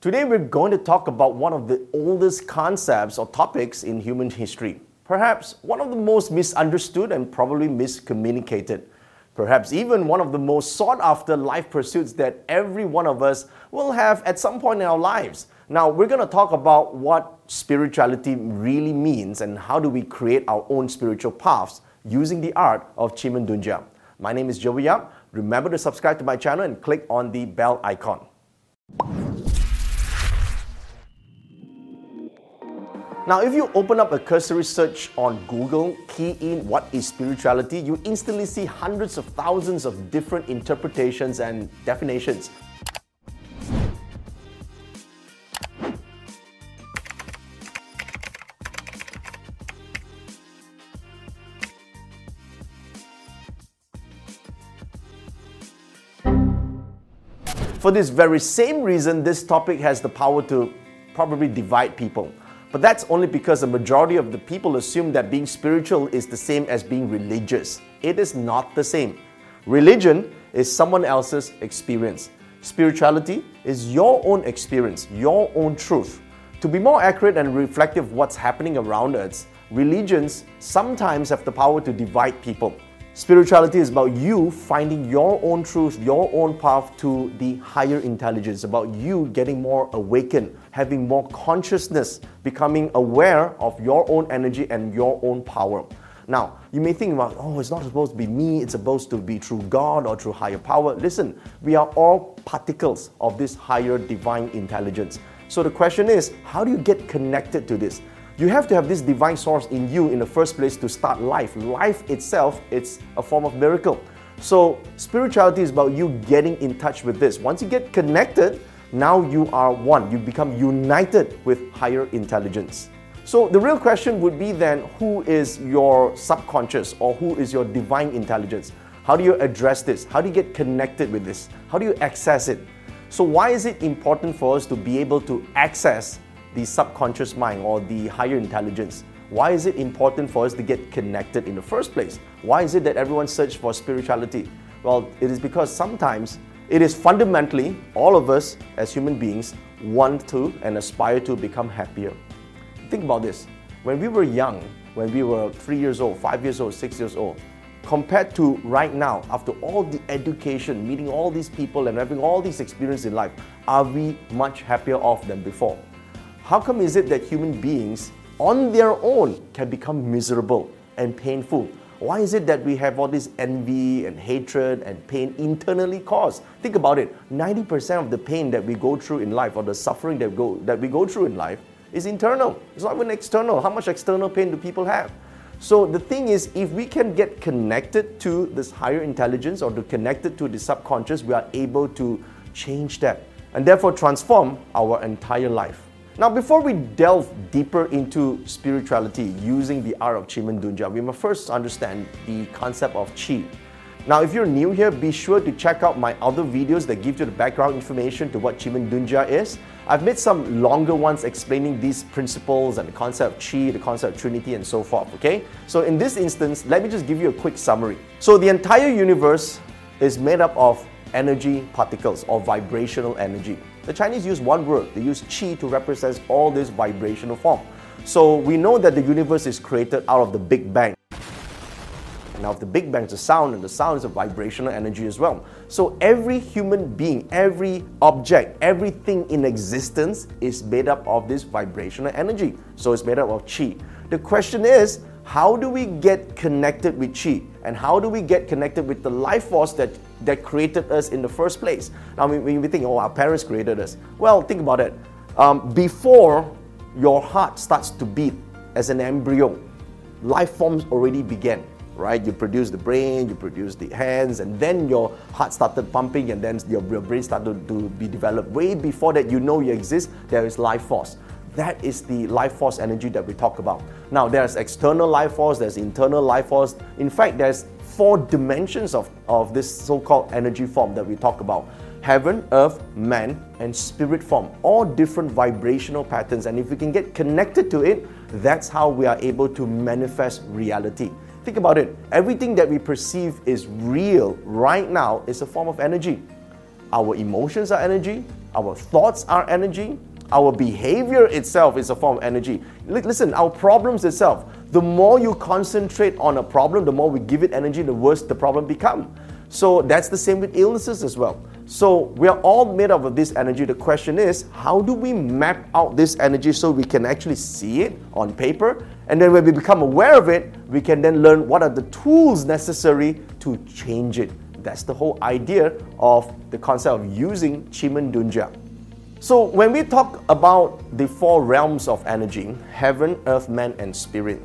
Today, we're going to talk about one of the oldest concepts or topics in human history. Perhaps one of the most misunderstood and probably miscommunicated. Perhaps even one of the most sought after life pursuits that every one of us will have at some point in our lives. Now, we're going to talk about what spirituality really means and how do we create our own spiritual paths using the art of Qi Men Dun Jia. My name is Joey Yap. Remember to subscribe to my channel and click on the bell icon. Now, if you open up a cursory search on Google, key in what is spirituality, you instantly see hundreds of thousands of different interpretations and definitions. For this very same reason, this topic has the power to probably divide people. But that's only because the majority of the people assume that being spiritual is the same as being religious. It is not the same. Religion is someone else's experience. Spirituality is your own experience, your own truth. To be more accurate and reflective of what's happening around us, religions sometimes have the power to divide people. Spirituality is about you finding your own truth, your own path to the higher intelligence, about you getting more awakened, having more consciousness, becoming aware of your own energy and your own power. Now, you may think about, oh, it's not supposed to be me, it's supposed to be through God or through higher power. Listen, we are all particles of this higher divine intelligence. So the question is, how do you get connected to this? You have to have this divine source in you in the first place to start life. Life itself, it's a form of miracle. So, spirituality is about you getting in touch with this. Once you get connected, now you are one. You become united with higher intelligence. So, the real question would be then who is your subconscious or who is your divine intelligence? How do you address this? How do you get connected with this? How do you access it? So, why is it important for us to be able to access the subconscious mind or the higher intelligence. Why is it important for us to get connected in the first place? Why is it that everyone searches for spirituality? Well, it is because sometimes it is fundamentally all of us as human beings want to and aspire to become happier. Think about this. When we were young, when we were three years old, five years old, six years old, compared to right now, after all the education, meeting all these people and having all these experiences in life, are we much happier off than before? How come is it that human beings on their own can become miserable and painful? Why is it that we have all this envy and hatred and pain internally caused? Think about it. 90% of the pain that we go through in life or the suffering that, go, that we go through in life is internal. It's not even external. How much external pain do people have? So the thing is, if we can get connected to this higher intelligence or to connected to the subconscious, we are able to change that and therefore transform our entire life. Now, before we delve deeper into spirituality using the art of Qi Men Dun Jia, we must first understand the concept of Chi. Now, if you're new here, be sure to check out my other videos that give you the background information to what Qi Men Dun Jia is. I've made some longer ones explaining these principles and the concept of Chi, the concept of Trinity, and so forth, okay? So, in this instance, let me just give you a quick summary. So, the entire universe is made up of energy particles or vibrational energy. The Chinese use one word, they use qi to represent all this vibrational form. So we know that the universe is created out of the Big Bang. Now, if the Big Bang is a sound, and the sound is a vibrational energy as well. So every human being, every object, everything in existence is made up of this vibrational energy. So it's made up of qi. The question is, how do we get connected with chi and how do we get connected with the life force that, that created us in the first place. Now when we think oh our parents created us. Well think about it. Um, before your heart starts to beat as an embryo life forms already began right? You produce the brain you produce the hands and then your heart started pumping and then your, your brain started to be developed. Way before that you know you exist there is life force. That is the life force energy that we talk about. Now, there's external life force, there's internal life force. In fact, there's four dimensions of, of this so called energy form that we talk about heaven, earth, man, and spirit form. All different vibrational patterns. And if we can get connected to it, that's how we are able to manifest reality. Think about it. Everything that we perceive is real right now is a form of energy. Our emotions are energy, our thoughts are energy, our behavior itself is a form of energy. Listen, our problems itself, the more you concentrate on a problem, the more we give it energy, the worse the problem become. So that's the same with illnesses as well. So we are all made up of this energy. The question is, how do we map out this energy so we can actually see it on paper? And then when we become aware of it, we can then learn what are the tools necessary to change it. That's the whole idea of the concept of using Qi Men Dun Jia. So when we talk about the four realms of energy, heaven, earth, man, and spirit,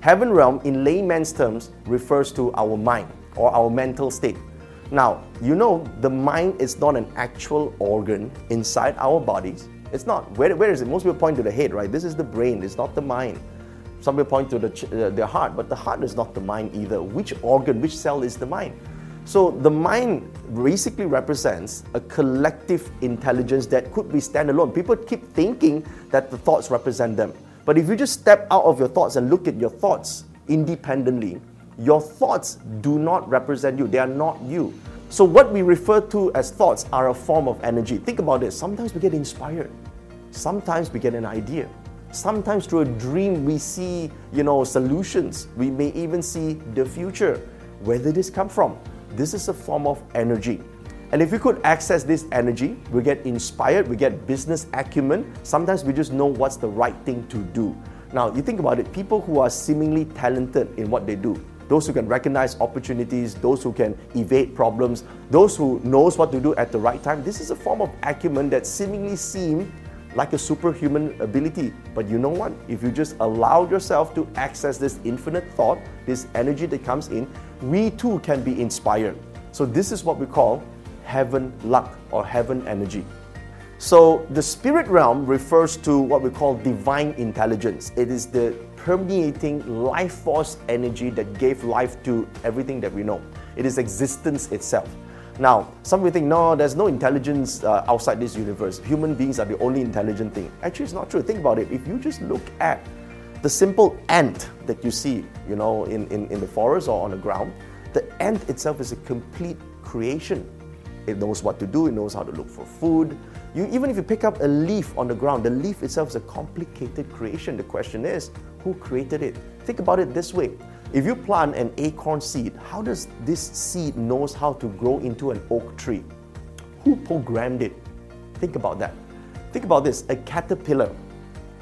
heaven realm in layman's terms refers to our mind or our mental state. Now, you know, the mind is not an actual organ inside our bodies. It's not. Where, where is it? Most people point to the head, right? This is the brain, it's not the mind. Some people point to the, uh, the heart, but the heart is not the mind either. Which organ, which cell is the mind? So the mind basically represents a collective intelligence that could be standalone. People keep thinking that the thoughts represent them. But if you just step out of your thoughts and look at your thoughts independently, your thoughts do not represent you, they are not you. So, what we refer to as thoughts are a form of energy. Think about this. Sometimes we get inspired, sometimes we get an idea. Sometimes through a dream we see, you know, solutions. We may even see the future. Where did this come from? This is a form of energy. And if we could access this energy, we get inspired, we get business acumen. Sometimes we just know what's the right thing to do. Now, you think about it, people who are seemingly talented in what they do, those who can recognize opportunities, those who can evade problems, those who knows what to do at the right time. This is a form of acumen that seemingly seem like a superhuman ability. But you know what? If you just allow yourself to access this infinite thought, this energy that comes in, we too can be inspired. So this is what we call heaven luck or heaven energy. So the spirit realm refers to what we call divine intelligence. It is the permeating life force energy that gave life to everything that we know. It is existence itself. Now, some people think, no, there's no intelligence uh, outside this universe. Human beings are the only intelligent thing. Actually, it's not true. Think about it. If you just look at the simple ant that you see, you know, in, in, in the forest or on the ground, the ant itself is a complete creation. It knows what to do, it knows how to look for food. You, even if you pick up a leaf on the ground, the leaf itself is a complicated creation. The question is, who created it? Think about it this way. If you plant an acorn seed, how does this seed knows how to grow into an oak tree? Who programmed it? Think about that. Think about this. A caterpillar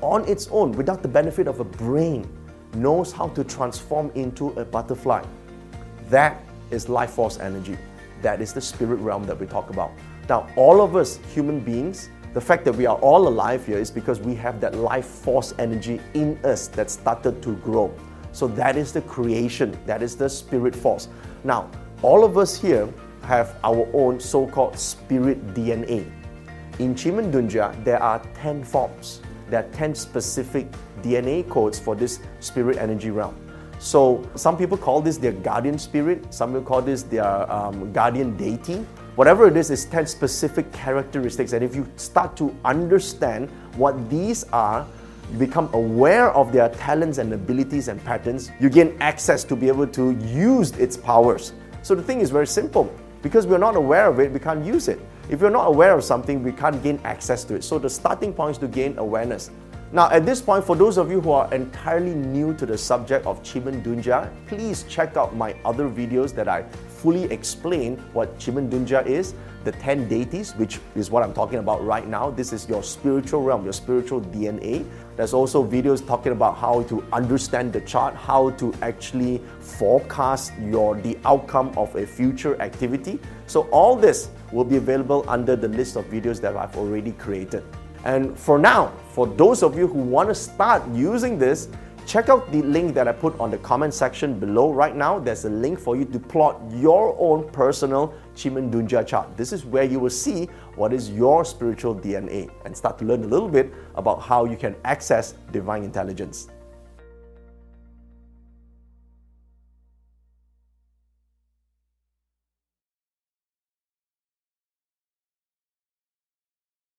on its own without the benefit of a brain knows how to transform into a butterfly. That is life force energy. That is the spirit realm that we talk about. Now, all of us human beings, the fact that we are all alive here is because we have that life force energy in us that started to grow. So that is the creation, that is the spirit force. Now, all of us here have our own so called spirit DNA. In Qi Men Dun Jia, there are 10 forms, there are 10 specific DNA codes for this spirit energy realm. So some people call this their guardian spirit, some people call this their um, guardian deity. Whatever it is, is 10 specific characteristics. And if you start to understand what these are, you become aware of their talents and abilities and patterns, you gain access to be able to use its powers. So the thing is very simple. Because we're not aware of it, we can't use it. If we're not aware of something, we can't gain access to it. So the starting point is to gain awareness. Now, at this point, for those of you who are entirely new to the subject of Qi Men Dun Jia, please check out my other videos that I fully explain what Qi Men Dun Jia is, the 10 deities, which is what I'm talking about right now. This is your spiritual realm, your spiritual DNA. There's also videos talking about how to understand the chart, how to actually forecast your the outcome of a future activity. So all this will be available under the list of videos that I've already created. And for now, for those of you who want to start using this, check out the link that I put on the comment section below right now. There's a link for you to plot your own personal Qi Men Dun Jia chart. This is where you will see what is your spiritual DNA and start to learn a little bit about how you can access divine intelligence.